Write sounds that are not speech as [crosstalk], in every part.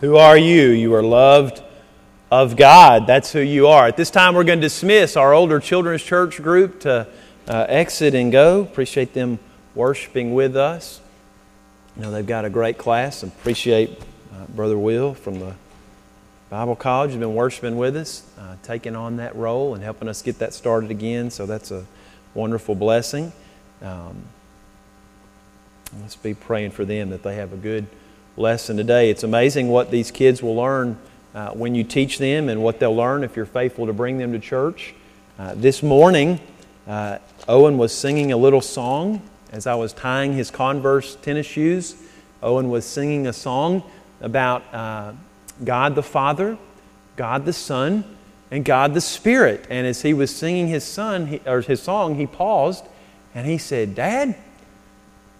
Who are you? You are loved of God. That's who you are. At this time, we're going to dismiss our older children's church group to uh, exit and go. Appreciate them worshiping with us. You know, they've got a great class. Appreciate uh, Brother Will from the Bible College has been worshiping with us, uh, taking on that role and helping us get that started again. So that's a wonderful blessing. Um, let's be praying for them that they have a good lesson today. It's amazing what these kids will learn uh, when you teach them and what they'll learn if you're faithful to bring them to church. Uh, this morning, uh, Owen was singing a little song as I was tying his Converse tennis shoes. Owen was singing a song about uh, God the Father, God the Son, and God the Spirit. And as he was singing his son he, or his song, he paused and he said, "Dad,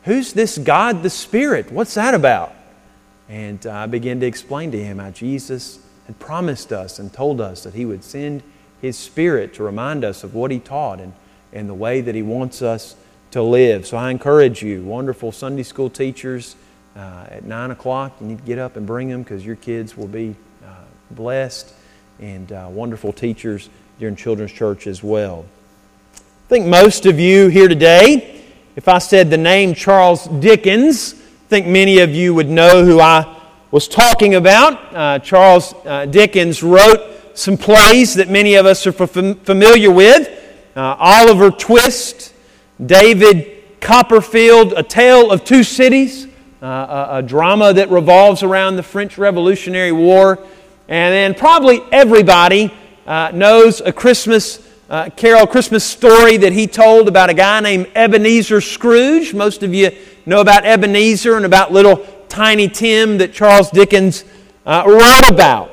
who's this God the Spirit? What's that about?" And I began to explain to him how Jesus had promised us and told us that he would send his Spirit to remind us of what he taught and, and the way that he wants us to live. So I encourage you, wonderful Sunday school teachers, uh, at 9 o'clock, you need to get up and bring them because your kids will be uh, blessed and uh, wonderful teachers during children's church as well. I think most of you here today, if I said the name Charles Dickens, think many of you would know who I was talking about. Uh, Charles uh, Dickens wrote some plays that many of us are familiar with uh, Oliver Twist, David Copperfield, A Tale of Two Cities, uh, a, a, drama that revolves around the French Revolutionary War. And then probably everybody uh, knows a Christmas uh, carol, Christmas story that he told about a guy named Ebenezer Scrooge. Most of you know about Ebenezer and about little Tiny Tim that Charles Dickens uh, wrote about.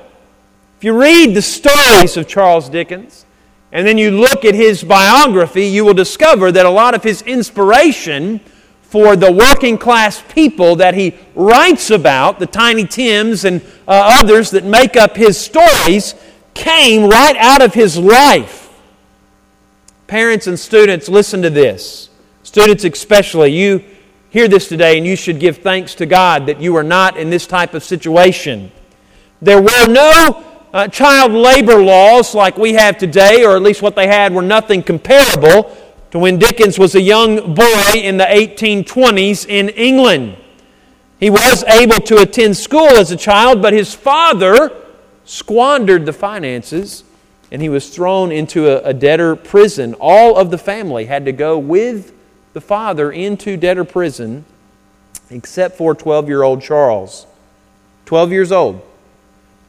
If you read the stories of Charles Dickens and then you look at his biography, you will discover that a lot of his inspiration for the working class people that he writes about, the Tiny Tims and uh, others that make up his stories, came right out of his life. Parents and students, listen to this. Students, especially, you hear this today and you should give thanks to God that you are not in this type of situation. There were no uh, child labor laws like we have today, or at least what they had were nothing comparable to when Dickens was a young boy in the 1820s in England. He was able to attend school as a child, but his father squandered the finances and he was thrown into a, a debtor prison. All of the family had to go with the father into debtor prison, except for 12 year old Charles. 12 years old.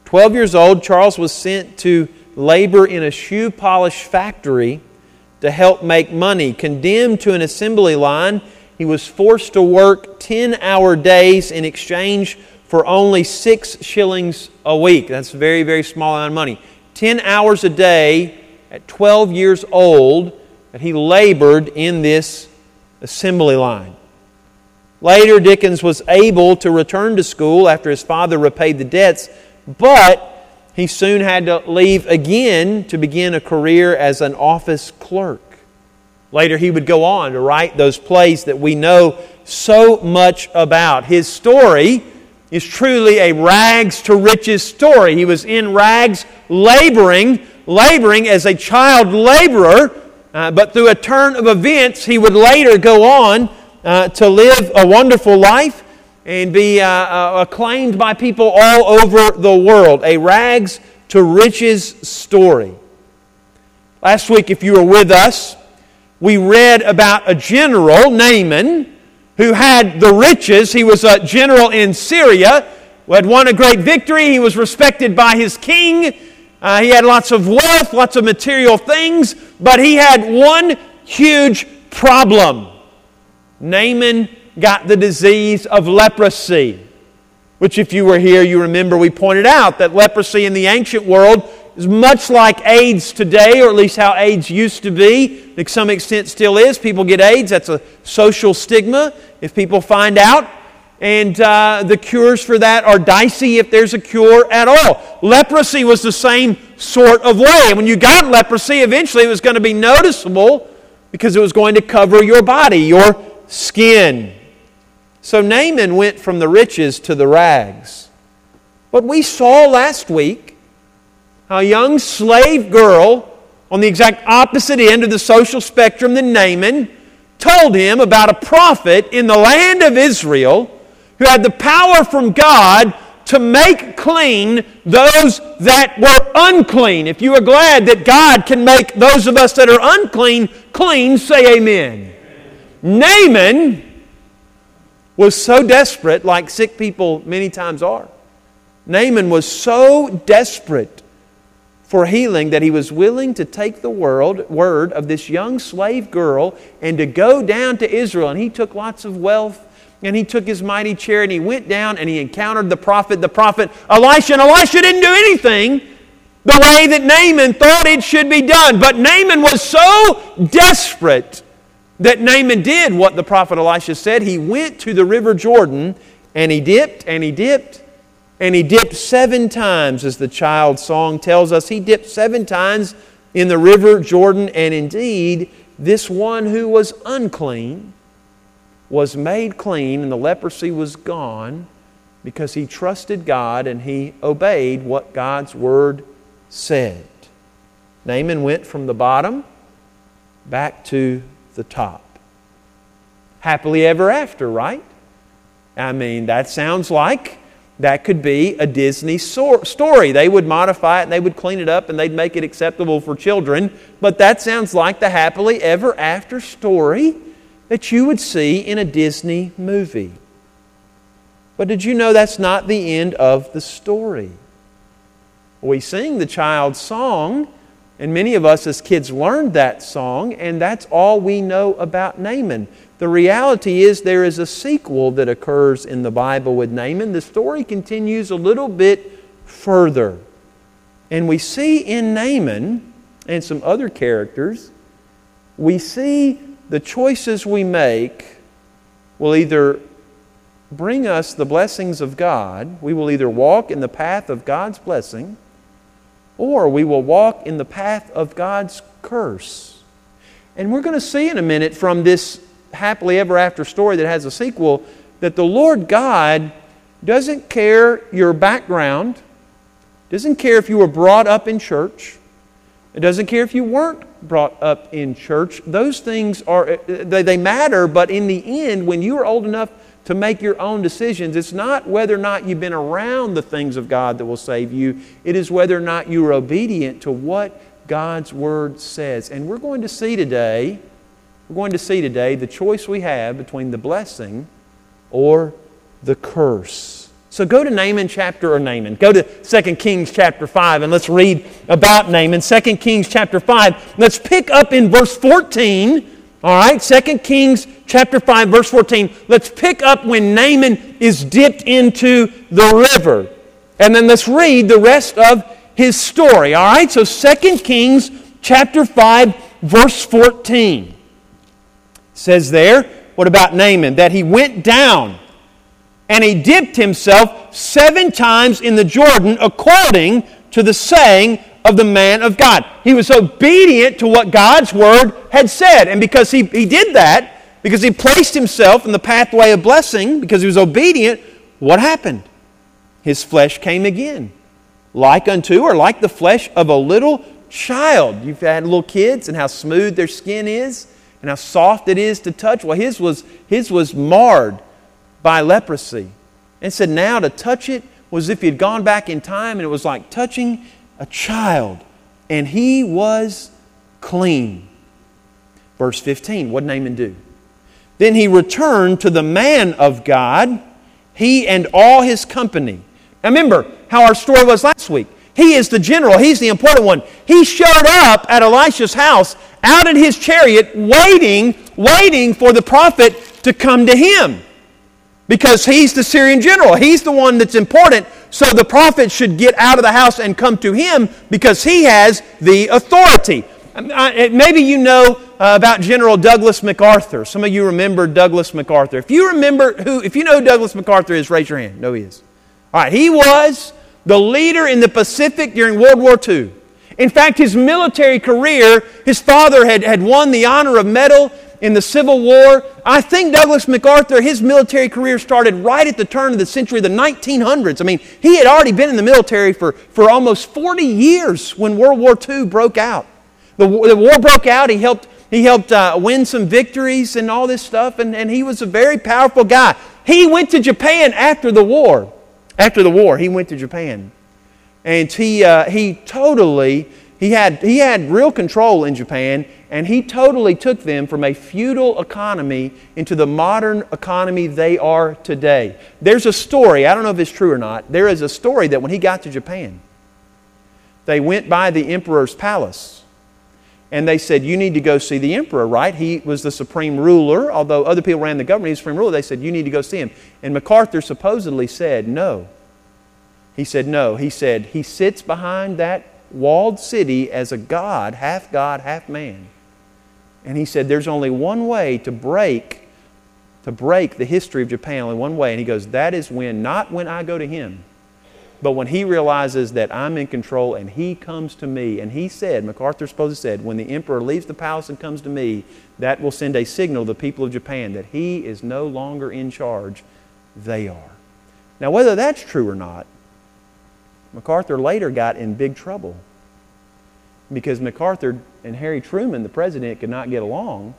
12 years old, Charles was sent to labor in a shoe polish factory to help make money. Condemned to an assembly line, he was forced to work 10 hour days in exchange for only six shillings a week. That's very, very small amount of money. 10 hours a day at 12 years old that he labored in this assembly line. Later, Dickens was able to return to school after his father repaid the debts, but he soon had to leave again to begin a career as an office clerk. Later, he would go on to write those plays that we know so much about. His story is truly a rags to riches story. He was in rags laboring, laboring as a child laborer uh, but through a turn of events, he would later go on uh, to live a wonderful life and be uh, uh, acclaimed by people all over the world. A rags to riches story. Last week, if you were with us, we read about a general, Naaman, who had the riches. He was a general in Syria, who had won a great victory. He was respected by his king. Uh, he had lots of wealth, lots of material things, but he had one huge problem. Naaman got the disease of leprosy, which, if you were here, you remember we pointed out that leprosy in the ancient world is much like AIDS today, or at least how AIDS used to be. To some extent, still is. People get AIDS, that's a social stigma. If people find out, and uh, the cures for that are dicey if there's a cure at all. Leprosy was the same sort of way. When you got leprosy, eventually it was going to be noticeable because it was going to cover your body, your skin. So Naaman went from the riches to the rags. what we saw last week a young slave girl on the exact opposite end of the social spectrum than Naaman told him about a prophet in the land of Israel who had the power from God to make clean those that were unclean. If you are glad that God can make those of us that are unclean clean, say amen. Naaman was so desperate, like sick people many times are. Naaman was so desperate for healing that he was willing to take the world, word of this young slave girl and to go down to Israel. And he took lots of wealth and he took his mighty chair and he went down and he encountered the prophet, the prophet Elisha. And Elisha didn't do anything the way that Naaman thought it should be done. But Naaman was so desperate that Naaman did what the prophet Elisha said. He went to the river Jordan and he dipped and he dipped and he dipped seven times, as the child song tells us. He dipped seven times in the river Jordan, and indeed, this one who was unclean was made clean and the leprosy was gone because he trusted God and he obeyed what God's word said. Naaman went from the bottom back to the top. Happily ever after, right? I mean, that sounds like that could be a Disney story. They would modify it and they would clean it up and they'd make it acceptable for children. But that sounds like the happily ever after story that you would see in a Disney movie. But did you know that's not the end of the story? We sing the child's song, and many of us as kids learned that song, and that's all we know about Naaman. The reality is there is a sequel that occurs in the Bible with Naaman. The story continues a little bit further. And we see in Naaman and some other characters, we see the choices we make will either bring us the blessings of God, we will either walk in the path of God's blessing, or we will walk in the path of God's curse. And we're going to see in a minute from this happily ever after story that has a sequel that the Lord God doesn't care your background, doesn't care if you were brought up in church, it doesn't care if you weren't brought up in church. Those things are, they, they matter, but in the end, when you are old enough to make your own decisions, it's not whether or not you've been around the things of God that will save you, it is whether or not you are obedient to what God's Word says. And we're going to see today we're going to see today the choice we have between the blessing or the curse. So go to Naaman chapter or Naaman. Go to 2 Kings chapter 5 and let's read about Naaman. 2 Kings chapter 5. Let's pick up in verse 14. All right, 2 Kings chapter 5 verse 14. Let's pick up when Naaman is dipped into the river. And then let's read the rest of his story. All right? So 2 Kings chapter 5 verse 14 says there, what about Naaman? That he went down and he dipped himself seven times in the Jordan according to the saying of the man of God. He was obedient to what God's word had said. And because he, he did that, because he placed himself in the pathway of blessing, because he was obedient, what happened? His flesh came again. Like unto, or like the flesh of a little child. You've had little kids and how smooth their skin is and how soft it is to touch. Well, his was, his was marred by leprosy. And said now to touch it was if he had gone back in time and it was like touching a child. And he was clean. Verse 15, what did Naaman do? Then he returned to the man of God, he and all his company. Now remember how our story was last week. He is the general, he's the important one. He showed up at Elisha's house out in his chariot, waiting, waiting for the prophet to come to him. Because he's the Syrian general. He's the one that's important. So the prophet should get out of the house and come to him because he has the authority. Um, maybe you know uh, about General Douglas MacArthur. Some of you remember Douglas MacArthur. If you remember who, if you know who Douglas MacArthur is, raise your hand. No, he is. All right, he was the leader in the Pacific during World War II. In fact, his military career, his father had, had won the honor of medal in the Civil War. I think Douglas MacArthur, his military career started right at the turn of the century, the 1900s. I mean, he had already been in the military for, for almost 40 years when World War II broke out. The, the war broke out. He helped, he helped uh, win some victories and all this stuff, and, and he was a very powerful guy. He went to Japan after the war. After the war, he went to Japan. And he, uh, he totally, he had, he had real control in Japan, and he totally took them from a feudal economy into the modern economy they are today. There's a story, I don't know if it's true or not, there is a story that when he got to Japan, they went by the emperor's palace and they said, You need to go see the emperor, right? He was the supreme ruler, although other people ran the government, he was supreme ruler. They said, You need to go see him. And MacArthur supposedly said, No. He said, No. He said, He sits behind that walled city as a God, half God, half man. And he said, There's only one way to break, to break the history of Japan, only one way. And he goes, That is when, not when I go to him but when he realizes that I'm in control and he comes to me, and he said, MacArthur supposedly said, when the emperor leaves the palace and comes to me, that will send a signal to the people of Japan that he is no longer in charge, they are. Now, whether that's true or not, MacArthur later got in big trouble because MacArthur and Harry Truman, the president, could not get along.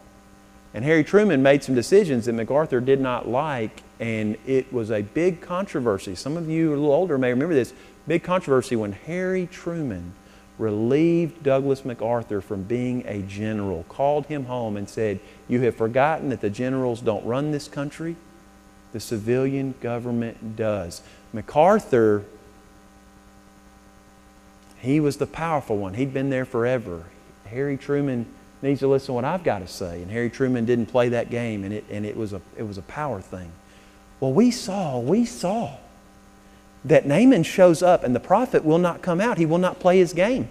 And Harry Truman made some decisions that MacArthur did not like, and it was a big controversy. Some of you a little older may remember this big controversy when Harry Truman relieved Douglas MacArthur from being a general, called him home and said, You have forgotten that the generals don't run this country, the civilian government does. MacArthur, he was the powerful one, he'd been there forever. Harry Truman needs to listen to what I've got to say. And Harry Truman didn't play that game, and it, and it, was, a, it was a power thing. Well, we saw, we saw that Naaman shows up, and the prophet will not come out. He will not play his game.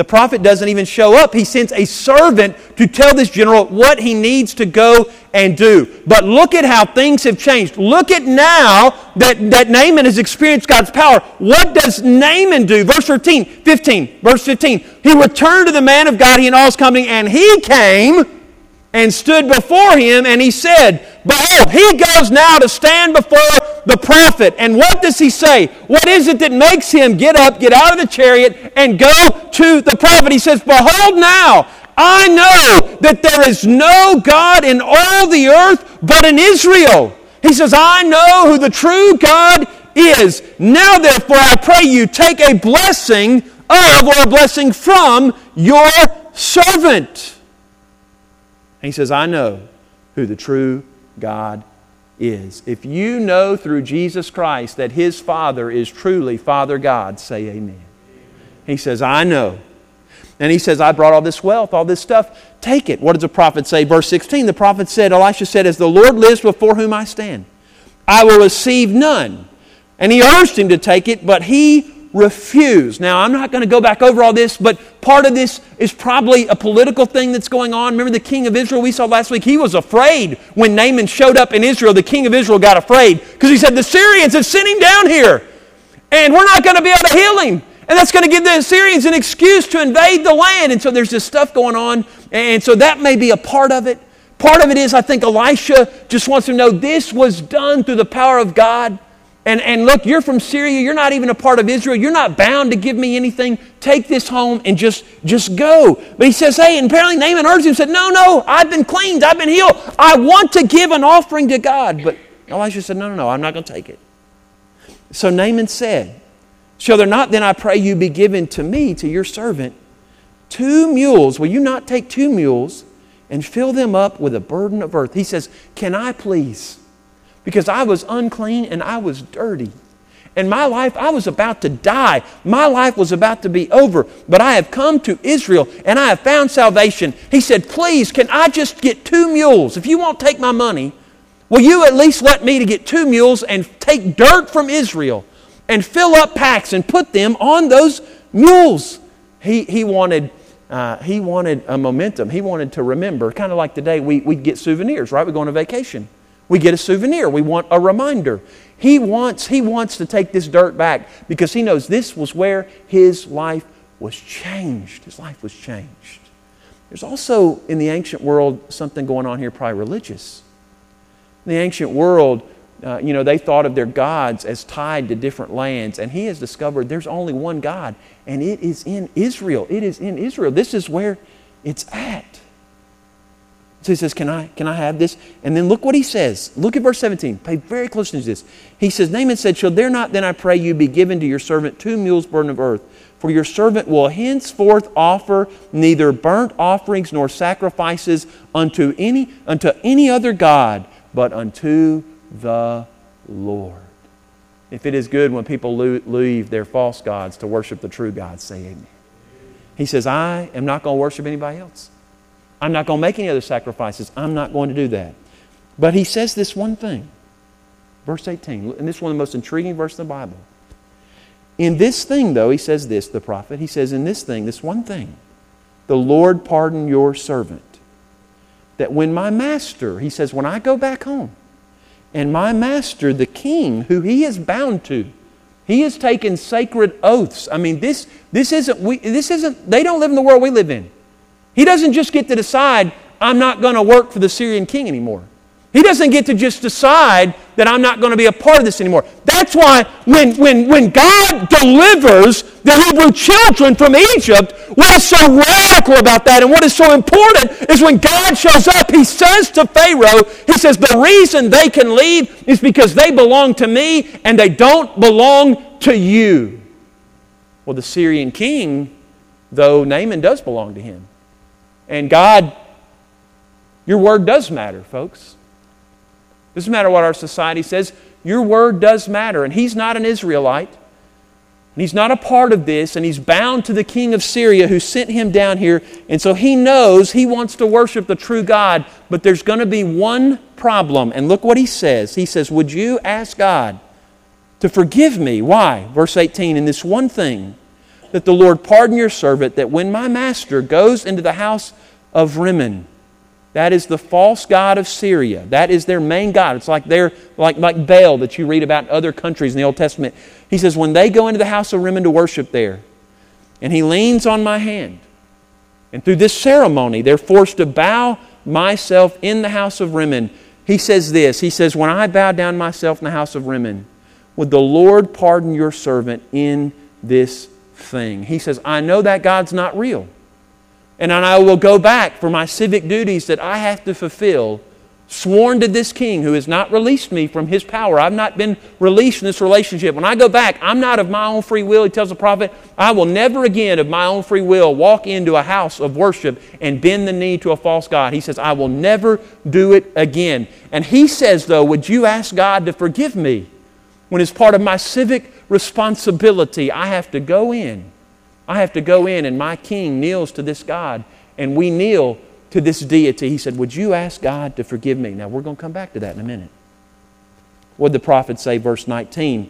The prophet doesn't even show up. He sends a servant to tell this general what he needs to go and do. But look at how things have changed. Look at now that, that Naaman has experienced God's power. What does Naaman do? Verse 13, 15, verse 15. He returned to the man of God, he and all his company, and he came and stood before him, and he said, Behold, he goes now to stand before the prophet. And what does he say? What is it that makes him get up, get out of the chariot, and go to the prophet? He says, Behold now, I know that there is no God in all the earth but in Israel. He says, I know who the true God is. Now, therefore, I pray you, take a blessing of or a blessing from your servant. He says, I know who the true God is. If you know through Jesus Christ that his Father is truly Father God, say amen. He says, I know. And he says, I brought all this wealth, all this stuff. Take it. What does the prophet say? Verse 16 the prophet said, Elisha said, As the Lord lives before whom I stand, I will receive none. And he urged him to take it, but he refused. Now, I'm not going to go back over all this, but part of this is probably a political thing that's going on. Remember the king of Israel we saw last week? He was afraid when Naaman showed up in Israel. The king of Israel got afraid because he said, The Syrians have sent him down here, and we're not going to be able to heal him. And that's going to give the Assyrians an excuse to invade the land. And so there's this stuff going on. And so that may be a part of it. Part of it is, I think Elisha just wants to know this was done through the power of God. And, and look, you're from Syria. You're not even a part of Israel. You're not bound to give me anything. Take this home and just, just go. But he says, hey, and apparently Naaman urged him said, no, no, I've been cleaned. I've been healed. I want to give an offering to God. But Elisha said, no, no, no, I'm not going to take it. So Naaman said, shall there not then, I pray you, be given to me, to your servant, two mules? Will you not take two mules and fill them up with a burden of earth? He says, can I please? Because I was unclean and I was dirty. And my life, I was about to die. My life was about to be over. But I have come to Israel and I have found salvation. He said, Please, can I just get two mules? If you won't take my money, will you at least let me to get two mules and take dirt from Israel and fill up packs and put them on those mules? He, he wanted. Uh, he wanted a momentum. He wanted to remember, kind of like today we, we get souvenirs, right? We go on a vacation. We get a souvenir. We want a reminder. He wants, he wants to take this dirt back because he knows this was where his life was changed. His life was changed. There's also in the ancient world something going on here, probably religious. In the ancient world, uh, you know, they thought of their gods as tied to different lands, and he has discovered there's only one God, and it is in Israel. It is in Israel. This is where it's at. So he says, Can I, can I have this? And then look what he says. Look at verse 17. Pay very close attention to this. He says, Naaman said, Shall there not then, I pray you, be given to your servant two mules burden of earth? For your servant will henceforth offer neither burnt offerings nor sacrifices unto any, unto any other God, but unto the Lord. If it is good when people leave their false gods to worship the true God, say amen. He says, I am not going to worship anybody else. I'm not going to make any other sacrifices. I'm not going to do that. But he says this one thing. Verse 18, and this is one of the most intriguing verses in the Bible. In this thing, though, he says this, the prophet, he says, In this thing, this one thing, the Lord pardon your servant. That when my master, he says, when I go back home, and my master, the king, who he is bound to, he has taken sacred oaths. I mean, this, this isn't, we, this isn't, they don't live in the world we live in. He doesn't just get to decide, I'm not going to work for the Syrian king anymore. He doesn't get to just decide that I'm not going to be a part of this anymore. That's why when, when, when God delivers the Hebrew children from Egypt, what is so radical about that and what is so important is when God shows up, He says to Pharaoh, He says, the reason they can leave is because they belong to me and they don't belong to you. Well, the Syrian king, though Naaman does belong to him. And God, your word does matter, folks. Doesn't matter what our society says, your word does matter. And he's not an Israelite. And he's not a part of this, and he's bound to the king of Syria who sent him down here. And so he knows he wants to worship the true God, but there's going to be one problem. And look what he says. He says, Would you ask God to forgive me? Why? Verse 18, in this one thing, that the Lord pardon your servant, that when my master goes into the house of Rimmon, that is the false god of Syria. That is their main god. It's like their like, like Baal that you read about in other countries in the Old Testament. He says, when they go into the house of Rimmon to worship there, and he leans on my hand, and through this ceremony, they're forced to bow myself in the house of Rimmon. He says this He says, When I bow down myself in the house of Rimmon, would the Lord pardon your servant in this thing? He says, I know that God's not real. And I will go back for my civic duties that I have to fulfill, sworn to this king who has not released me from his power. I've not been released in this relationship. When I go back, I'm not of my own free will. He tells the prophet, I will never again of my own free will walk into a house of worship and bend the knee to a false God. He says, I will never do it again. And he says, though, would you ask God to forgive me when as part of my civic responsibility, I have to go in I have to go in and my king kneels to this God and we kneel to this deity. He said, Would you ask God to forgive me? Now, we're going to come back to that in a minute. What did the prophet say, verse 19?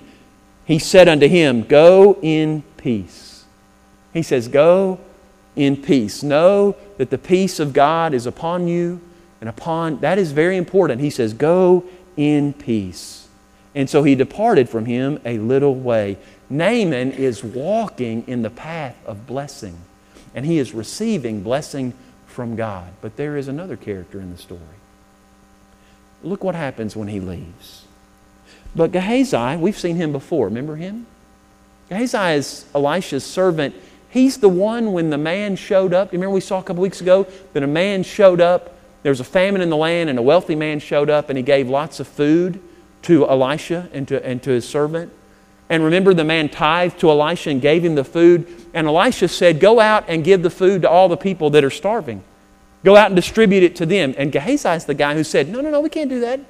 He said unto him, Go in peace. He says, Go in peace. Know that the peace of God is upon you and upon, that is very important. He says, Go in peace. And so he departed from him a little way. Naaman is walking in the path of blessing, and he is receiving blessing from God. But there is another character in the story. Look what happens when he leaves. But Gehazi, we've seen him before. Remember him? Gehazi is Elisha's servant. He's the one when the man showed up. Remember we saw a couple weeks ago that a man showed up. There was a famine in the land, and a wealthy man showed up, and he gave lots of food to Elisha and to, and to his servant. And remember, the man tithed to Elisha and gave him the food. And Elisha said, Go out and give the food to all the people that are starving. Go out and distribute it to them. And Gehazi is the guy who said, No, no, no, we can't do that.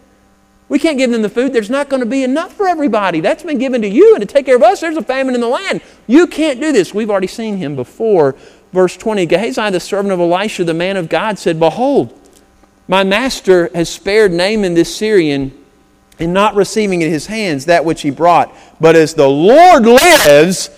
We can't give them the food. There's not going to be enough for everybody. That's been given to you and to take care of us. There's a famine in the land. You can't do this. We've already seen him before. Verse 20 Gehazi, the servant of Elisha, the man of God, said, Behold, my master has spared Naaman this Syrian in not receiving in his hands that which he brought. But as the Lord lives,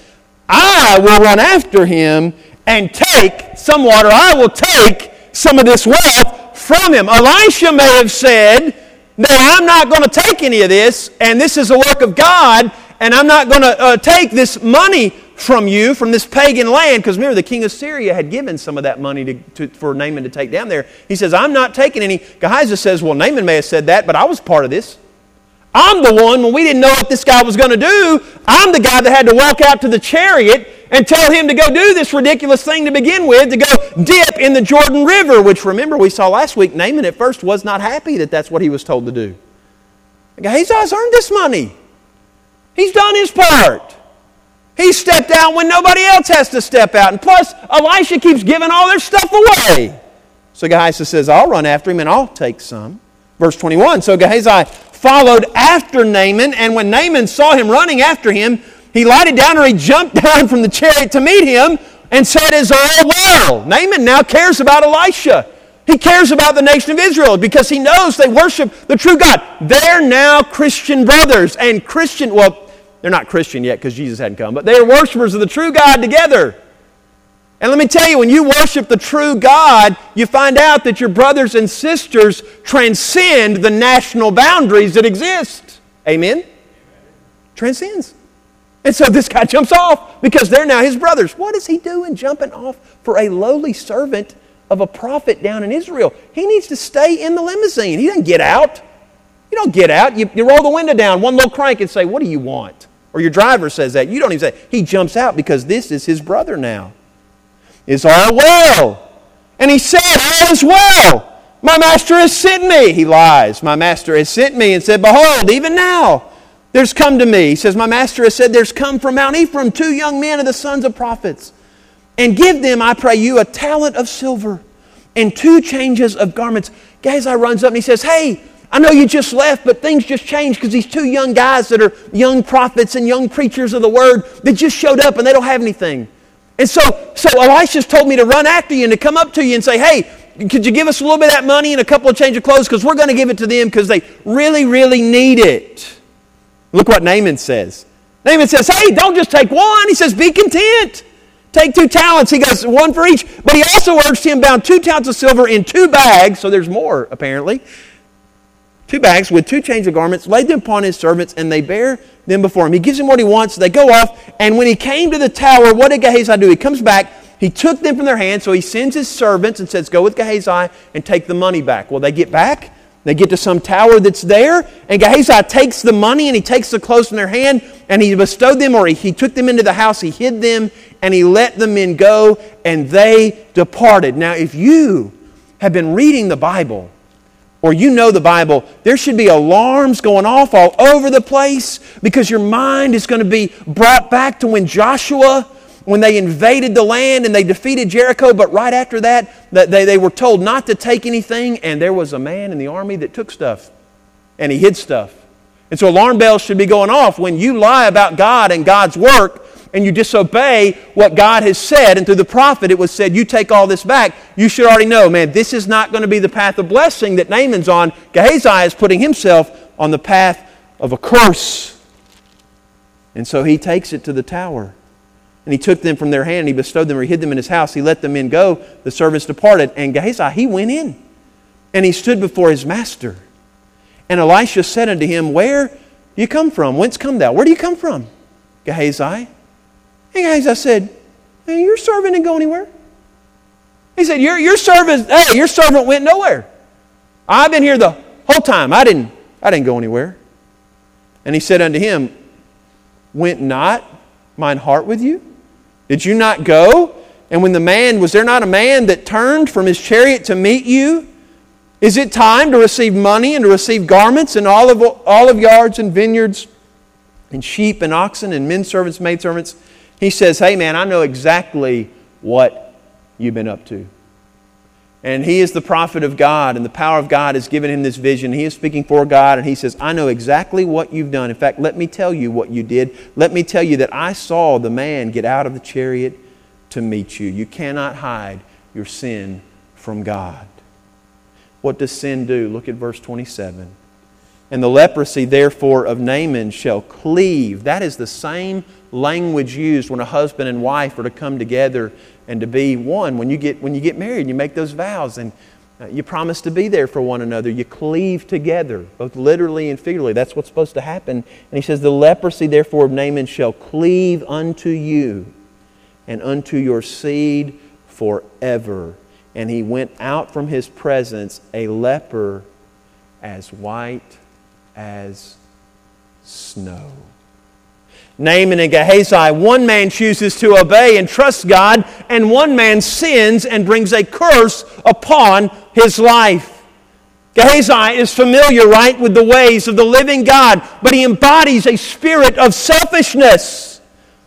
I will run after him and take some water. I will take some of this wealth from him. Elisha may have said, No, I'm not going to take any of this, and this is a work of God, and I'm not going to uh, take this money from you, from this pagan land, because remember, the king of Syria had given some of that money to, to, for Naaman to take down there. He says, I'm not taking any. Gehazi says, Well, Naaman may have said that, but I was part of this. I'm the one, when we didn't know what this guy was going to do, I'm the guy that had to walk out to the chariot and tell him to go do this ridiculous thing to begin with, to go dip in the Jordan River, which remember we saw last week, Naaman at first was not happy that that's what he was told to do. Gehazi's earned this money. He's done his part. He stepped out when nobody else has to step out. And plus, Elisha keeps giving all their stuff away. So Gehazi says, I'll run after him and I'll take some. Verse 21 So Gehazi followed after Naaman, and when Naaman saw him running after him, he lighted down or he jumped [laughs] down from the chariot to meet him and said, Is all well? Naaman now cares about Elisha. He cares about the nation of Israel because he knows they worship the true God. They're now Christian brothers and Christian, well, they're not Christian yet because Jesus hadn't come, but they are worshipers of the true God together. And let me tell you, when you worship the true God, you find out that your brothers and sisters transcend the national boundaries that exist. Amen? Transcends. And so this guy jumps off because they're now his brothers. What is he doing jumping off for a lowly servant of a prophet down in Israel? He needs to stay in the limousine. He doesn't get out. You don't get out. You, you roll the window down, one little crank, and say, What do you want? Or your driver says that. You don't even say, He jumps out because this is his brother now. Is all well? And he said, All is well. My master has sent me. He lies. My master has sent me and said, Behold, even now there's come to me. He says, My master has said, There's come from Mount Ephraim two young men of the sons of prophets. And give them, I pray you, a talent of silver and two changes of garments. Gehazi runs up and he says, Hey, I know you just left, but things just changed because these two young guys that are young prophets and young preachers of the word that just showed up and they don't have anything. And so, so Elisha's told me to run after you and to come up to you and say, hey, could you give us a little bit of that money and a couple of change of clothes because we're going to give it to them because they really, really need it. Look what Naaman says. Naaman says, hey, don't just take one. He says, be content. Take two talents. He goes, one for each. But he also urged him bound two talents of silver in two bags, so there's more apparently. Two bags with two change of garments, laid them upon his servants, and they bear them before him. He gives him what he wants. They go off. And when he came to the tower, what did Gehazi do? He comes back. He took them from their hands, so he sends his servants and says, Go with Gehazi and take the money back. Well, they get back. They get to some tower that's there, and Gehazi takes the money and he takes the clothes from their hand and he bestowed them, or he, he took them into the house, he hid them, and he let the men go, and they departed. Now, if you have been reading the Bible, or you know the Bible, there should be alarms going off all over the place because your mind is going to be brought back to when Joshua when they invaded the land and they defeated Jericho, but right after that, they, they were told not to take anything, and there was a man in the army that took stuff and he hid stuff. And so alarm bells should be going off when you lie about God and God's work and you disobey what God has said. And through the prophet, it was said, You take all this back. You should already know, man, this is not going to be the path of blessing that Naaman's on. Gehazi is putting himself on the path of a curse. And so he takes it to the tower. And he took them from their hand, and he bestowed them, or he hid them in his house. He let the men go. The servants departed. And Gehazi, he went in. And he stood before his master. And Elisha said unto him, Where do you come from? Whence come thou? Where do you come from? Gehazi. And Gehazi said, hey, Your servant didn't go anywhere. He said, Your, your servant, hey, your servant went nowhere. I've been here the whole time. I didn't, I didn't go anywhere. And he said unto him, Went not mine heart with you? Did you not go? And when the man, was there not a man that turned from his chariot to meet you? Is it time to receive money and to receive garments and olive, olive yards and vineyards and sheep and oxen and men servants, maid servants? He says, Hey man, I know exactly what you've been up to. And he is the prophet of God, and the power of God has given him this vision. He is speaking for God, and he says, I know exactly what you've done. In fact, let me tell you what you did. Let me tell you that I saw the man get out of the chariot to meet you. You cannot hide your sin from God. What does sin do? Look at verse 27. And the leprosy, therefore, of Naaman shall cleave. That is the same language used when a husband and wife are to come together and to be one. When you get, when you get married, you make those vows. And Uh, you promise to be there for one another. You cleave together, both literally and figuratively. That's what's supposed to happen. And he says, The leprosy, therefore, of Naaman shall cleave unto you and unto your seed forever. And he went out from his presence a leper as white as snow. Naaman and Gehazi, one man chooses to obey and trust God, and one man sins and brings a curse upon his life. Gehazi is familiar, right, with the ways of the living God, but he embodies a spirit of selfishness.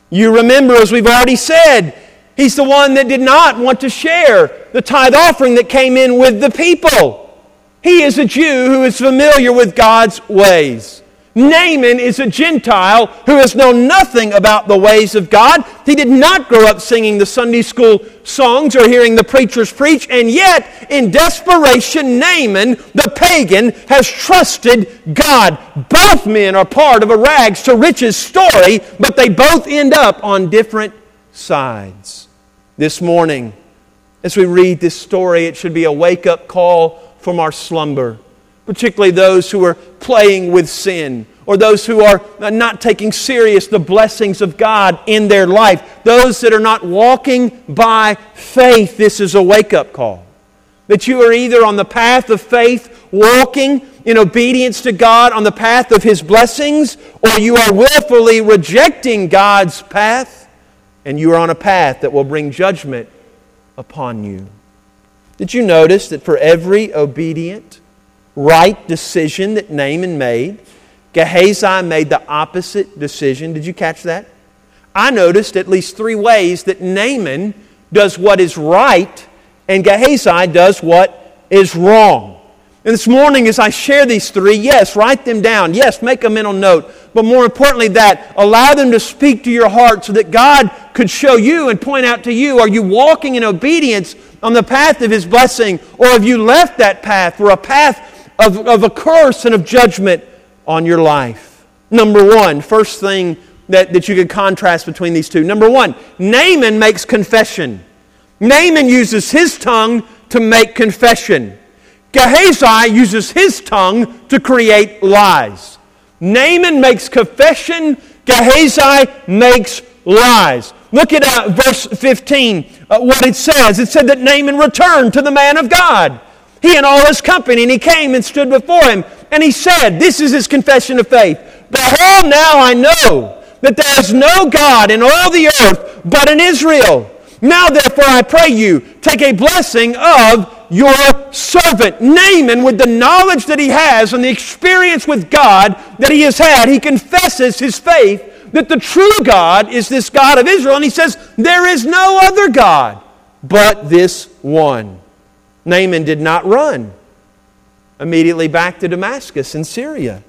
You remember, as we've already said, he's the one that did not want to share the tithe offering that came in with the people. He is a Jew who is familiar with God's ways. Naaman is a Gentile who has known nothing about the ways of God. He did not grow up singing the Sunday school songs or hearing the preachers preach, and yet, in desperation, Naaman, the pagan, has trusted God. Both men are part of a rags to riches story, but they both end up on different sides. This morning, as we read this story, it should be a wake up call from our slumber particularly those who are playing with sin or those who are not taking serious the blessings of God in their life, those that are not walking by faith. This is a wake up call. That you are either on the path of faith, walking in obedience to God on the path of His blessings, or you are willfully rejecting God's path and you are on a path that will bring judgment upon you. Did you notice that for every obedient, right decision that Naaman made, Gehazi made the opposite decision. Did you catch that? I noticed at least three ways that Naaman does what is right and Gehazi does what is wrong. And this morning, as I share these three, yes, write them down. Yes, make a mental note. But more importantly, that allow them to speak to your heart so that God could show you and point out to you are you walking in obedience on the path of His blessing, or have you left that path for a path of, of a curse and of judgment on your life. Number one, first thing that, that you could contrast between these two. Number one, Naaman makes confession. Naaman uses his tongue to make confession. Gehazi uses his tongue to create lies. Naaman makes confession, Gehazi makes lies. Look at uh, verse 15, uh, what it says. It said that Naaman returned to the man of God he and all his company, and he came and stood before him. And he said, This is his confession of faith. Behold, now I know that there is no God in all the earth but in Israel. Now, therefore, I pray you, take a blessing of your servant. Naaman, with the knowledge that he has and the experience with God that he has had, he confesses his faith that the true God is this God of Israel. And he says, There is no other God but this one. Naaman did not run immediately back to Damascus in Syria.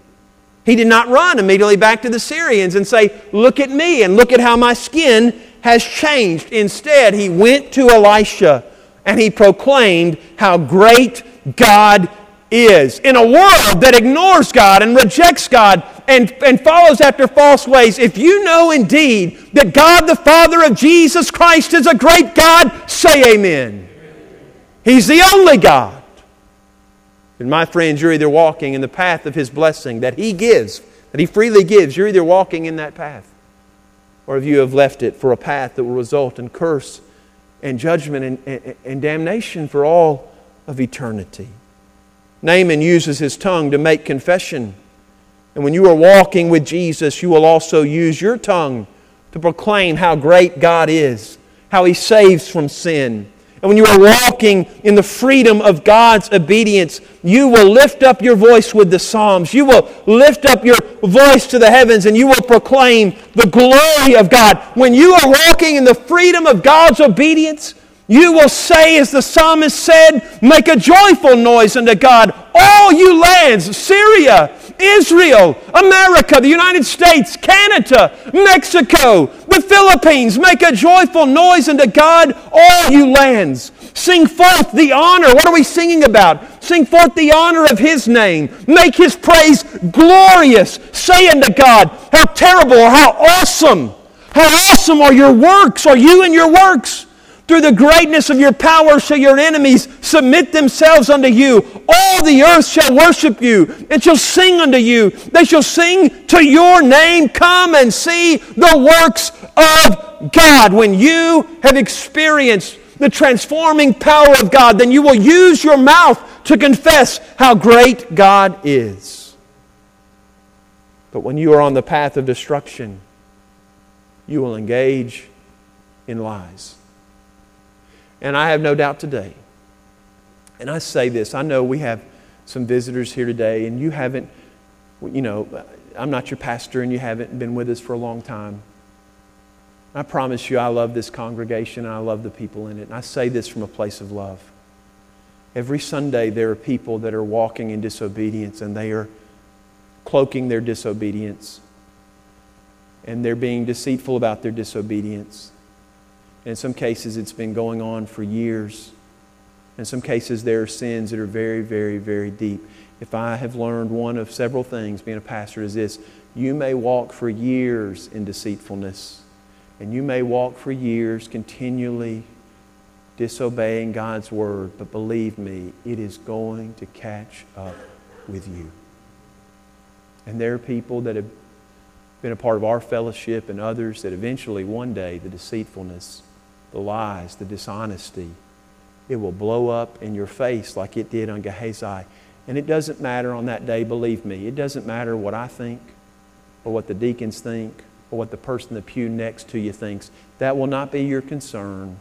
He did not run immediately back to the Syrians and say, Look at me and look at how my skin has changed. Instead, he went to Elisha and he proclaimed how great God is. In a world that ignores God and rejects God and, and follows after false ways, if you know indeed that God the Father of Jesus Christ is a great God, say amen. He's the only God. And my friends, you're either walking in the path of His blessing that He gives, that He freely gives. You're either walking in that path, or if you have left it for a path that will result in curse and judgment and, and, and damnation for all of eternity. Naaman uses his tongue to make confession. And when you are walking with Jesus, you will also use your tongue to proclaim how great God is, how He saves from sin and when you are walking in the freedom of God's obedience, you will lift up your voice with the Psalms. You will lift up your voice to the heavens and you will proclaim the glory of God. When you are walking in the freedom of God's obedience, you will say, as the psalmist said, make a joyful noise unto God, all you lands, Syria, Israel, America, the United States, Canada, Mexico, the Philippines. Make a joyful noise unto God, all you lands. Sing forth the honor. What are we singing about? Sing forth the honor of His name. Make His praise glorious. Say unto God, how terrible how awesome, how awesome are your works, are you and your works. Through the greatness of your power shall your enemies submit themselves unto you. All the earth shall worship you and shall sing unto you. They shall sing to your name. Come and see the works of God. When you have experienced the transforming power of God, then you will use your mouth to confess how great God is. But when you are on the path of destruction, you will engage in lies. And I have no doubt today, and I say this, I know we have some visitors here today, and you haven't, you know, I'm not your pastor and you haven't been with us for a long time. I promise you, I love this congregation and I love the people in it. And I say this from a place of love. Every Sunday, there are people that are walking in disobedience and they are cloaking their disobedience and they're being deceitful about their disobedience. In some cases, it's been going on for years. In some cases, there are sins that are very, very, very deep. If I have learned one of several things being a pastor, is this you may walk for years in deceitfulness, and you may walk for years continually disobeying God's word, but believe me, it is going to catch up with you. And there are people that have been a part of our fellowship and others that eventually one day the deceitfulness the lies, the dishonesty, it will blow up in your face like it did on Gehazi. And it doesn't matter on that day, believe me. It doesn't matter what I think or what the deacons think or what the person in the pew next to you thinks. That will not be your concern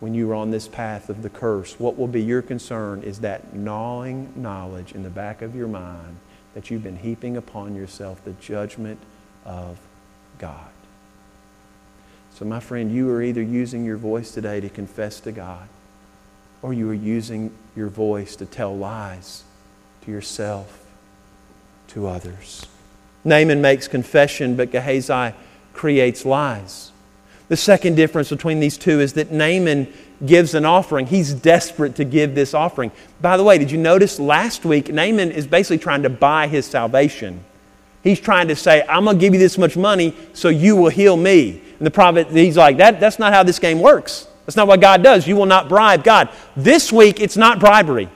when you are on this path of the curse. What will be your concern is that gnawing knowledge in the back of your mind that you've been heaping upon yourself the judgment of God. So, my friend, you are either using your voice today to confess to God, or you are using your voice to tell lies to yourself, to others. Naaman makes confession, but Gehazi creates lies. The second difference between these two is that Naaman gives an offering. He's desperate to give this offering. By the way, did you notice last week, Naaman is basically trying to buy his salvation. He's trying to say, I'm going to give you this much money so you will heal me. And the prophet, he's like, that, that's not how this game works. That's not what God does. You will not bribe God. This week, it's not bribery.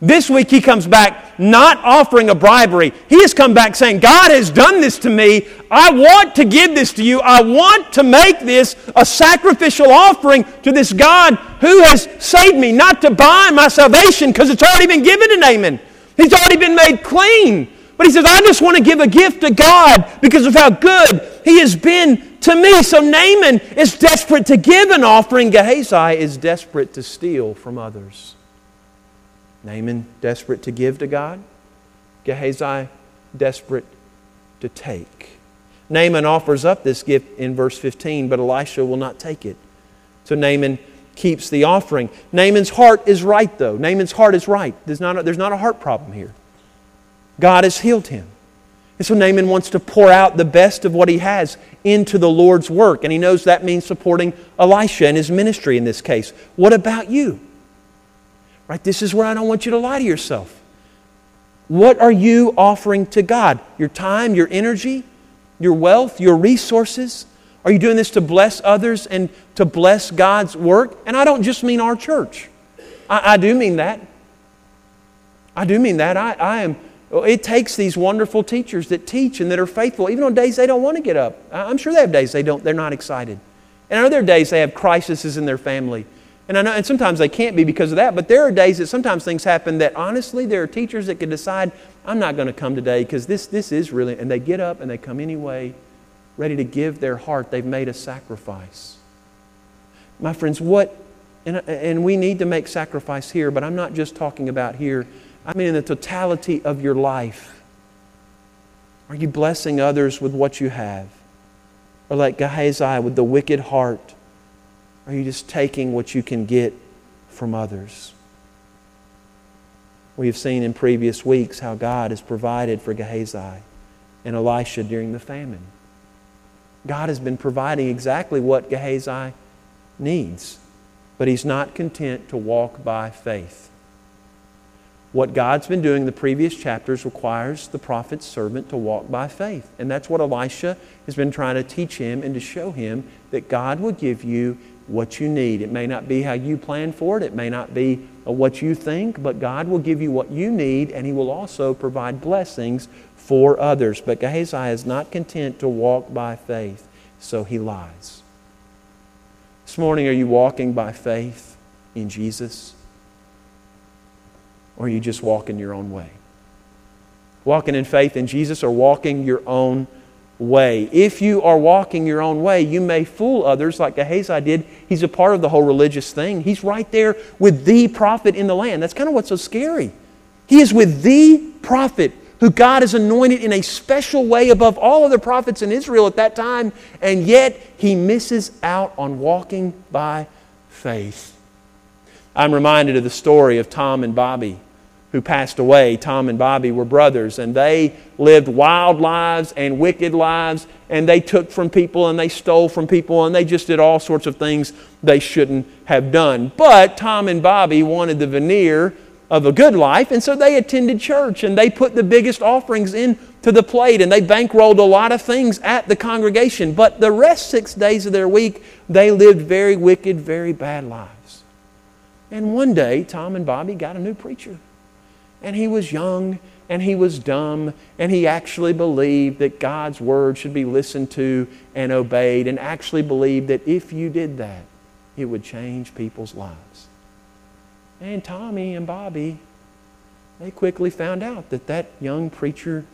This week, he comes back not offering a bribery. He has come back saying, God has done this to me. I want to give this to you. I want to make this a sacrificial offering to this God who has saved me, not to buy my salvation because it's already been given to Naaman. He's already been made clean. But he says, I just want to give a gift to God because of how good he has been to me. So Naaman is desperate to give an offering. Gehazi is desperate to steal from others. Naaman desperate to give to God. Gehazi desperate to take. Naaman offers up this gift in verse 15, but Elisha will not take it. So Naaman keeps the offering. Naaman's heart is right, though. Naaman's heart is right. There's not a, there's not a heart problem here. God has healed him. And so Naaman wants to pour out the best of what he has into the Lord's work. And he knows that means supporting Elisha and his ministry in this case. What about you? Right? This is where I don't want you to lie to yourself. What are you offering to God? Your time, your energy, your wealth, your resources? Are you doing this to bless others and to bless God's work? And I don't just mean our church. I, I do mean that. I do mean that. I, I am it takes these wonderful teachers that teach and that are faithful, even on days they don't want to get up. I'm sure they have days they don't, they're not excited. And I know there are days they have crises in their family. And I know, and sometimes they can't be because of that, but there are days that sometimes things happen that honestly, there are teachers that can decide, I'm not going to come today because this, this is really, and they get up and they come anyway, ready to give their heart. They've made a sacrifice. My friends, what, and, and we need to make sacrifice here, but I'm not just talking about here I mean, in the totality of your life. Are you blessing others with what you have? Or like Gehazi with the wicked heart? Are you just taking what you can get from others? We have seen in previous weeks how God has provided for Gehazi and Elisha during the famine. God has been providing exactly what Gehazi needs, but he's not content to walk by faith. What God's been doing in the previous chapters requires the prophet's servant to walk by faith. And that's what Elisha has been trying to teach him and to show him that God will give you what you need. It may not be how you plan for it, it may not be uh, what you think, but God will give you what you need, and He will also provide blessings for others. But Gehazi is not content to walk by faith, so he lies. This morning, are you walking by faith in Jesus? Or you just walking your own way? Walking in faith in Jesus or walking your own way. If you are walking your own way, you may fool others like Gehazi did. He's a part of the whole religious thing. He's right there with the prophet in the land. That's kind of what's so scary. He is with the prophet who God has anointed in a special way above all other prophets in Israel at that time, and yet he misses out on walking by faith. I'm reminded of the story of Tom and Bobby who passed away. Tom and Bobby were brothers, and they lived wild lives and wicked lives, and they took from people and they stole from people, and they just did all sorts of things they shouldn't have done. But Tom and Bobby wanted the veneer of a good life, and so they attended church and they put the biggest offerings into the plate and they bankrolled a lot of things at the congregation. But the rest six days of their week, they lived very wicked, very bad lives. And one day, Tom and Bobby got a new preacher. And he was young and he was dumb and he actually believed that God's word should be listened to and obeyed and actually believed that if you did that, it would change people's lives. And Tommy and Bobby, they quickly found out that that young preacher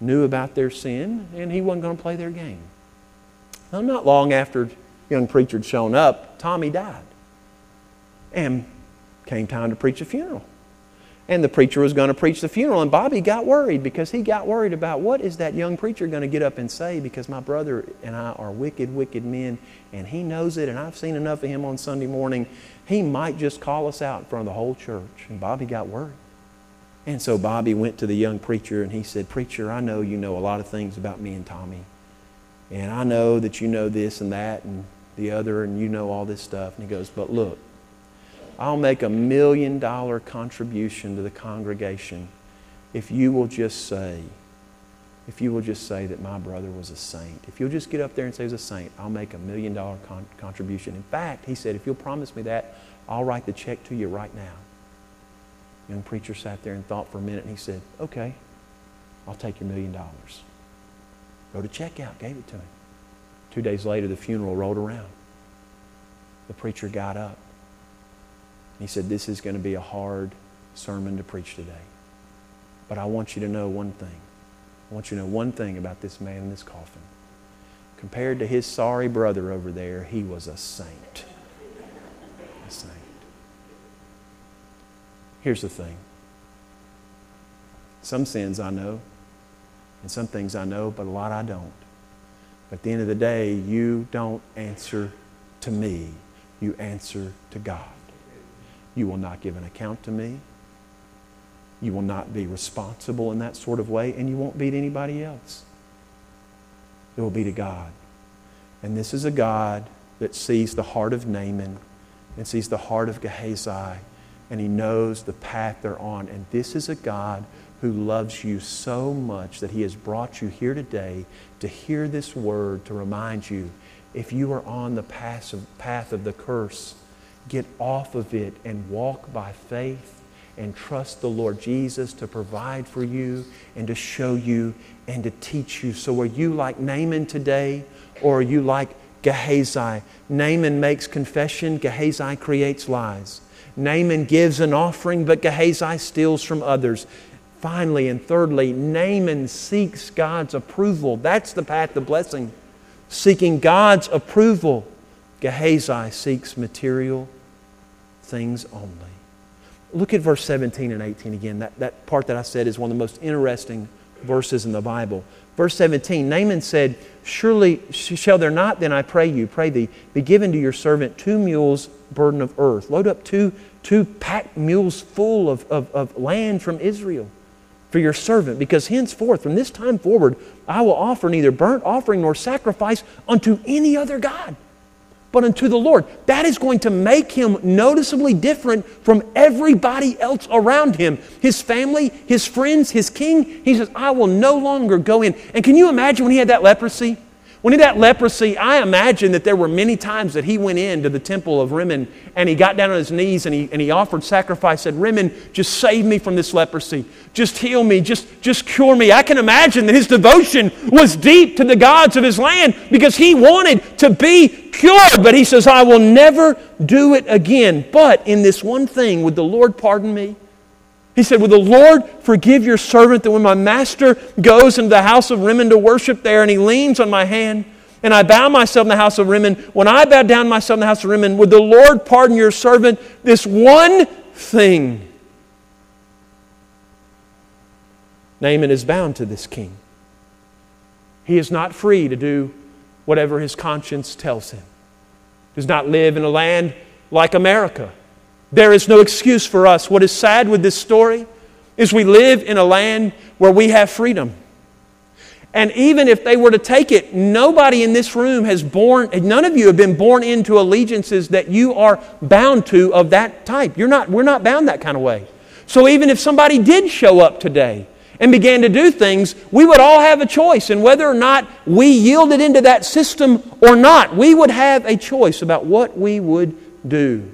knew about their sin and he wasn't going to play their game. Now, not long after young preacher had shown up, Tommy died. And came time to preach a funeral. And the preacher was going to preach the funeral, and Bobby got worried because he got worried about what is that young preacher going to get up and say because my brother and I are wicked, wicked men, and he knows it, and I've seen enough of him on Sunday morning. He might just call us out in front of the whole church. And Bobby got worried. And so Bobby went to the young preacher and he said, Preacher, I know you know a lot of things about me and Tommy. And I know that you know this and that and the other, and you know all this stuff. And he goes, But look, I'll make a million dollar contribution to the congregation if you will just say, if you will just say that my brother was a saint. If you'll just get up there and say he's a saint, I'll make a million dollar con- contribution. In fact, he said, if you'll promise me that, I'll write the check to you right now. Young preacher sat there and thought for a minute and he said, okay, I'll take your million dollars. Wrote a check out, gave it to him. Two days later, the funeral rolled around. The preacher got up. He said, This is going to be a hard sermon to preach today. But I want you to know one thing. I want you to know one thing about this man in this coffin. Compared to his sorry brother over there, he was a saint. A saint. Here's the thing some sins I know, and some things I know, but a lot I don't. But at the end of the day, you don't answer to me, you answer to God. You will not give an account to me. You will not be responsible in that sort of way, and you won't be to anybody else. It will be to God. And this is a God that sees the heart of Naaman and sees the heart of Gehazi, and he knows the path they're on. And this is a God who loves you so much that he has brought you here today to hear this word to remind you if you are on the path of, path of the curse, get off of it and walk by faith and trust the Lord Jesus to provide for you and to show you and to teach you. So, are you like Naaman today or are you like Gehazi? Naaman makes confession, Gehazi creates lies. Naaman gives an offering, but Gehazi steals from others. Finally and thirdly, Naaman seeks God's approval. That's the path of blessing. Seeking God's approval. Gehazi seeks material things only. Look at verse 17 and 18 again. That, that part that I said is one of the most interesting verses in the Bible. Verse 17 Naaman said, Surely shall there not, then I pray you, pray thee, be given to your servant two mules' burden of earth. Load up two, two packed mules full of, of, of land from Israel for your servant, because henceforth, from this time forward, I will offer neither burnt offering nor sacrifice unto any other God but unto the Lord. That is going to make him noticeably different from everybody else around him his family, his friends, his king. He says, I will no longer go in. And can you imagine when he had that leprosy? When he had leprosy, I imagine that there were many times that he went into the temple of Rimmon and he got down on his knees and he, and he offered sacrifice, said, Rimmon, just save me from this leprosy. Just heal me. Just, just cure me. I can imagine that his devotion was deep to the gods of his land because he wanted to be cured. But he says, I will never do it again. But in this one thing, would the Lord pardon me? He said, Will the Lord forgive your servant that when my master goes into the house of Rimmon to worship there and he leans on my hand and I bow myself in the house of Rimmon, when I bow down myself in the house of Rimmon, would the Lord pardon your servant this one thing? Naaman is bound to this king. He is not free to do whatever his conscience tells him. Does not live in a land like America there is no excuse for us. What is sad with this story is we live in a land where we have freedom. And even if they were to take it, nobody in this room has born, none of you have been born into allegiances that you are bound to of that type. You're not, we're not bound that kind of way. So even if somebody did show up today and began to do things, we would all have a choice. And whether or not we yielded into that system or not, we would have a choice about what we would do.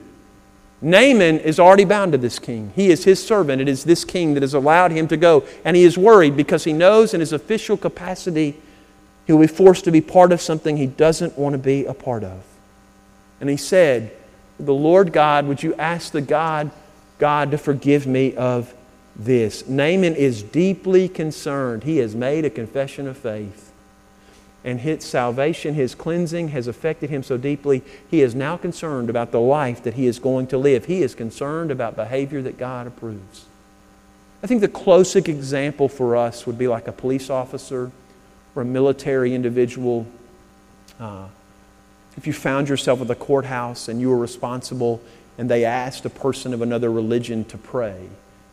Naaman is already bound to this king. He is his servant. It is this king that has allowed him to go. And he is worried because he knows in his official capacity he'll be forced to be part of something he doesn't want to be a part of. And he said, The Lord God, would you ask the God, God to forgive me of this? Naaman is deeply concerned. He has made a confession of faith and his salvation, his cleansing has affected him so deeply, he is now concerned about the life that he is going to live. He is concerned about behavior that God approves. I think the closest example for us would be like a police officer or a military individual. Uh, if you found yourself at the courthouse and you were responsible and they asked a person of another religion to pray,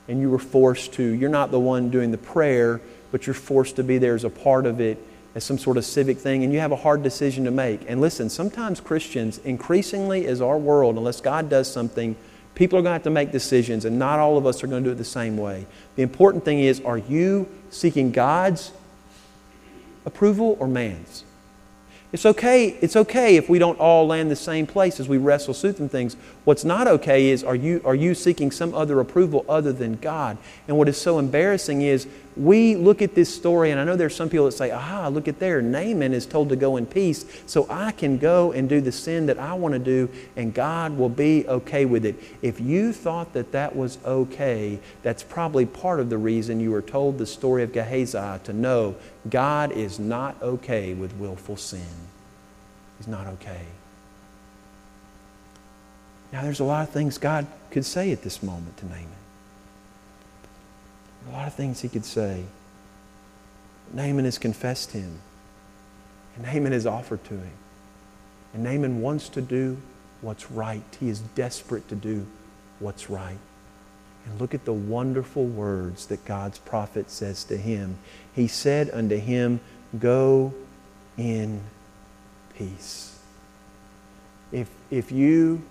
and you were forced to, you're not the one doing the prayer, but you're forced to be there as a part of it as some sort of civic thing, and you have a hard decision to make. And listen, sometimes Christians, increasingly as our world, unless God does something, people are going to have to make decisions, and not all of us are going to do it the same way. The important thing is are you seeking God's approval or man's? It's okay, it's okay if we don't all land the same place as we wrestle through some things. What's not okay is are you, are you seeking some other approval other than God? And what is so embarrassing is we look at this story, and I know there's some people that say, aha, look at there. Naaman is told to go in peace, so I can go and do the sin that I want to do, and God will be okay with it. If you thought that that was okay, that's probably part of the reason you were told the story of Gehazi to know God is not okay with willful sin. He's not okay. Now, there's a lot of things God could say at this moment to Naaman. A lot of things he could say. Naaman has confessed him. And Naaman has offered to him. And Naaman wants to do what's right. He is desperate to do what's right. And look at the wonderful words that God's prophet says to him. He said unto him, Go in peace. If, if you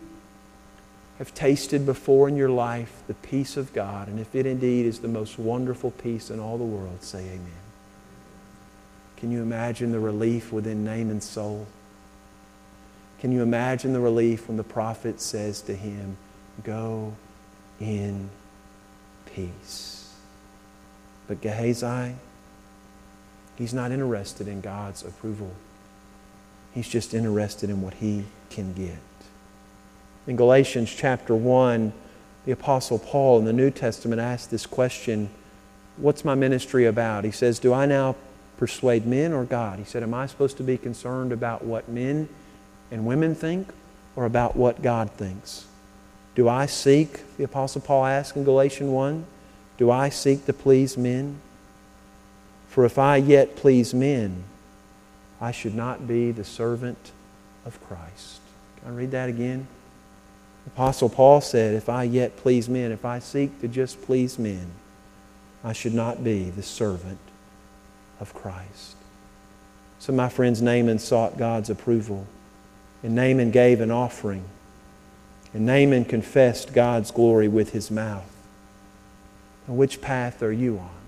have tasted before in your life the peace of God, and if it indeed is the most wonderful peace in all the world, say amen. Can you imagine the relief within Naaman's soul? Can you imagine the relief when the prophet says to him, Go in peace? But Gehazi, he's not interested in God's approval. He's just interested in what he can get. In Galatians chapter 1, the Apostle Paul in the New Testament asked this question What's my ministry about? He says, Do I now persuade men or God? He said, Am I supposed to be concerned about what men and women think or about what God thinks? Do I seek, the Apostle Paul asks in Galatians 1, do I seek to please men? For if I yet please men, I should not be the servant of Christ. Can I read that again? Apostle Paul said, If I yet please men, if I seek to just please men, I should not be the servant of Christ. So, my friends, Naaman sought God's approval, and Naaman gave an offering, and Naaman confessed God's glory with his mouth. Now, which path are you on?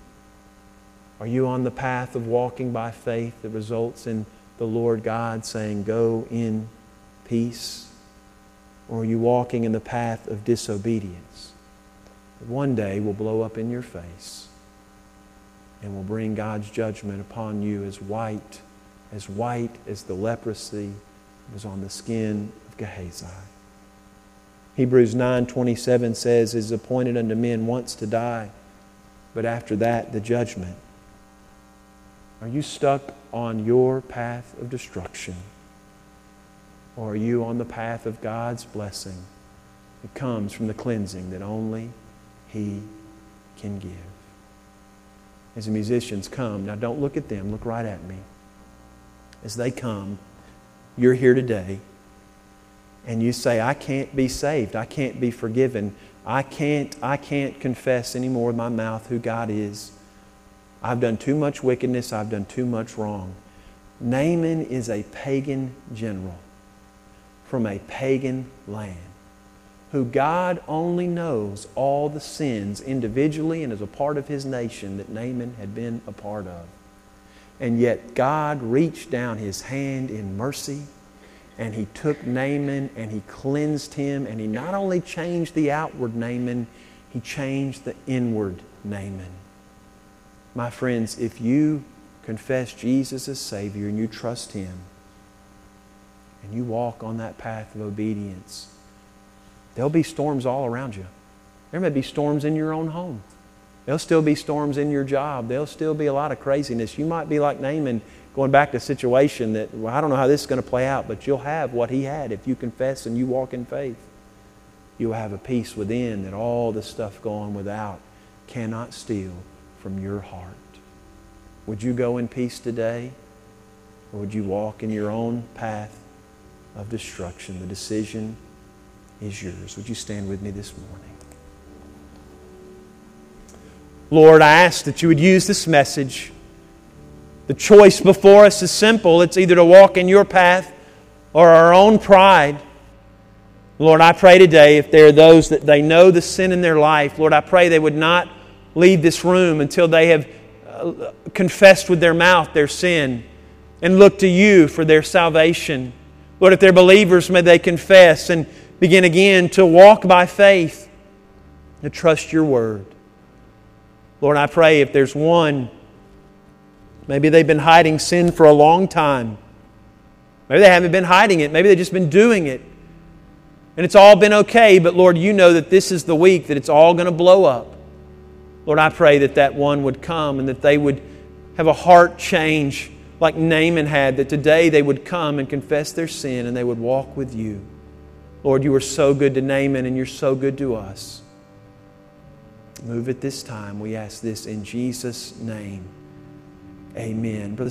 Are you on the path of walking by faith that results in the Lord God saying, Go in peace? Or are you walking in the path of disobedience that one day will blow up in your face and will bring God's judgment upon you as white, as white as the leprosy was on the skin of Gehazi? Hebrews 9:27 says, "It is appointed unto men once to die, but after that the judgment." Are you stuck on your path of destruction? Or are you on the path of God's blessing that comes from the cleansing that only He can give? As the musicians come, now don't look at them, look right at me. As they come, you're here today and you say, I can't be saved, I can't be forgiven, I can't, I can't confess anymore with my mouth who God is. I've done too much wickedness, I've done too much wrong. Naaman is a pagan general from a pagan land who God only knows all the sins individually and as a part of his nation that Naaman had been a part of. And yet God reached down his hand in mercy and he took Naaman and he cleansed him and he not only changed the outward Naaman, he changed the inward Naaman. My friends, if you confess Jesus as Savior and you trust Him and you walk on that path of obedience, there'll be storms all around you. There may be storms in your own home. There'll still be storms in your job. There'll still be a lot of craziness. You might be like Naaman going back to a situation that, well, I don't know how this is going to play out, but you'll have what he had if you confess and you walk in faith. You'll have a peace within that all the stuff going without cannot steal from your heart. Would you go in peace today? Or would you walk in your own path of destruction? The decision is yours. Would you stand with me this morning? Lord, I ask that you would use this message. The choice before us is simple it's either to walk in your path or our own pride. Lord, I pray today if there are those that they know the sin in their life, Lord, I pray they would not leave this room until they have uh, confessed with their mouth their sin and look to you for their salvation. Lord, if they're believers, may they confess and begin again to walk by faith and trust your word. Lord, I pray if there's one, maybe they've been hiding sin for a long time. Maybe they haven't been hiding it. Maybe they've just been doing it. And it's all been okay, but Lord, you know that this is the week that it's all going to blow up. Lord, I pray that that one would come and that they would have a heart change like Naaman had, that today they would come and confess their sin and they would walk with you. Lord, you are so good to Naaman and you're so good to us. Move at this time. We ask this in Jesus' name. Amen. Brother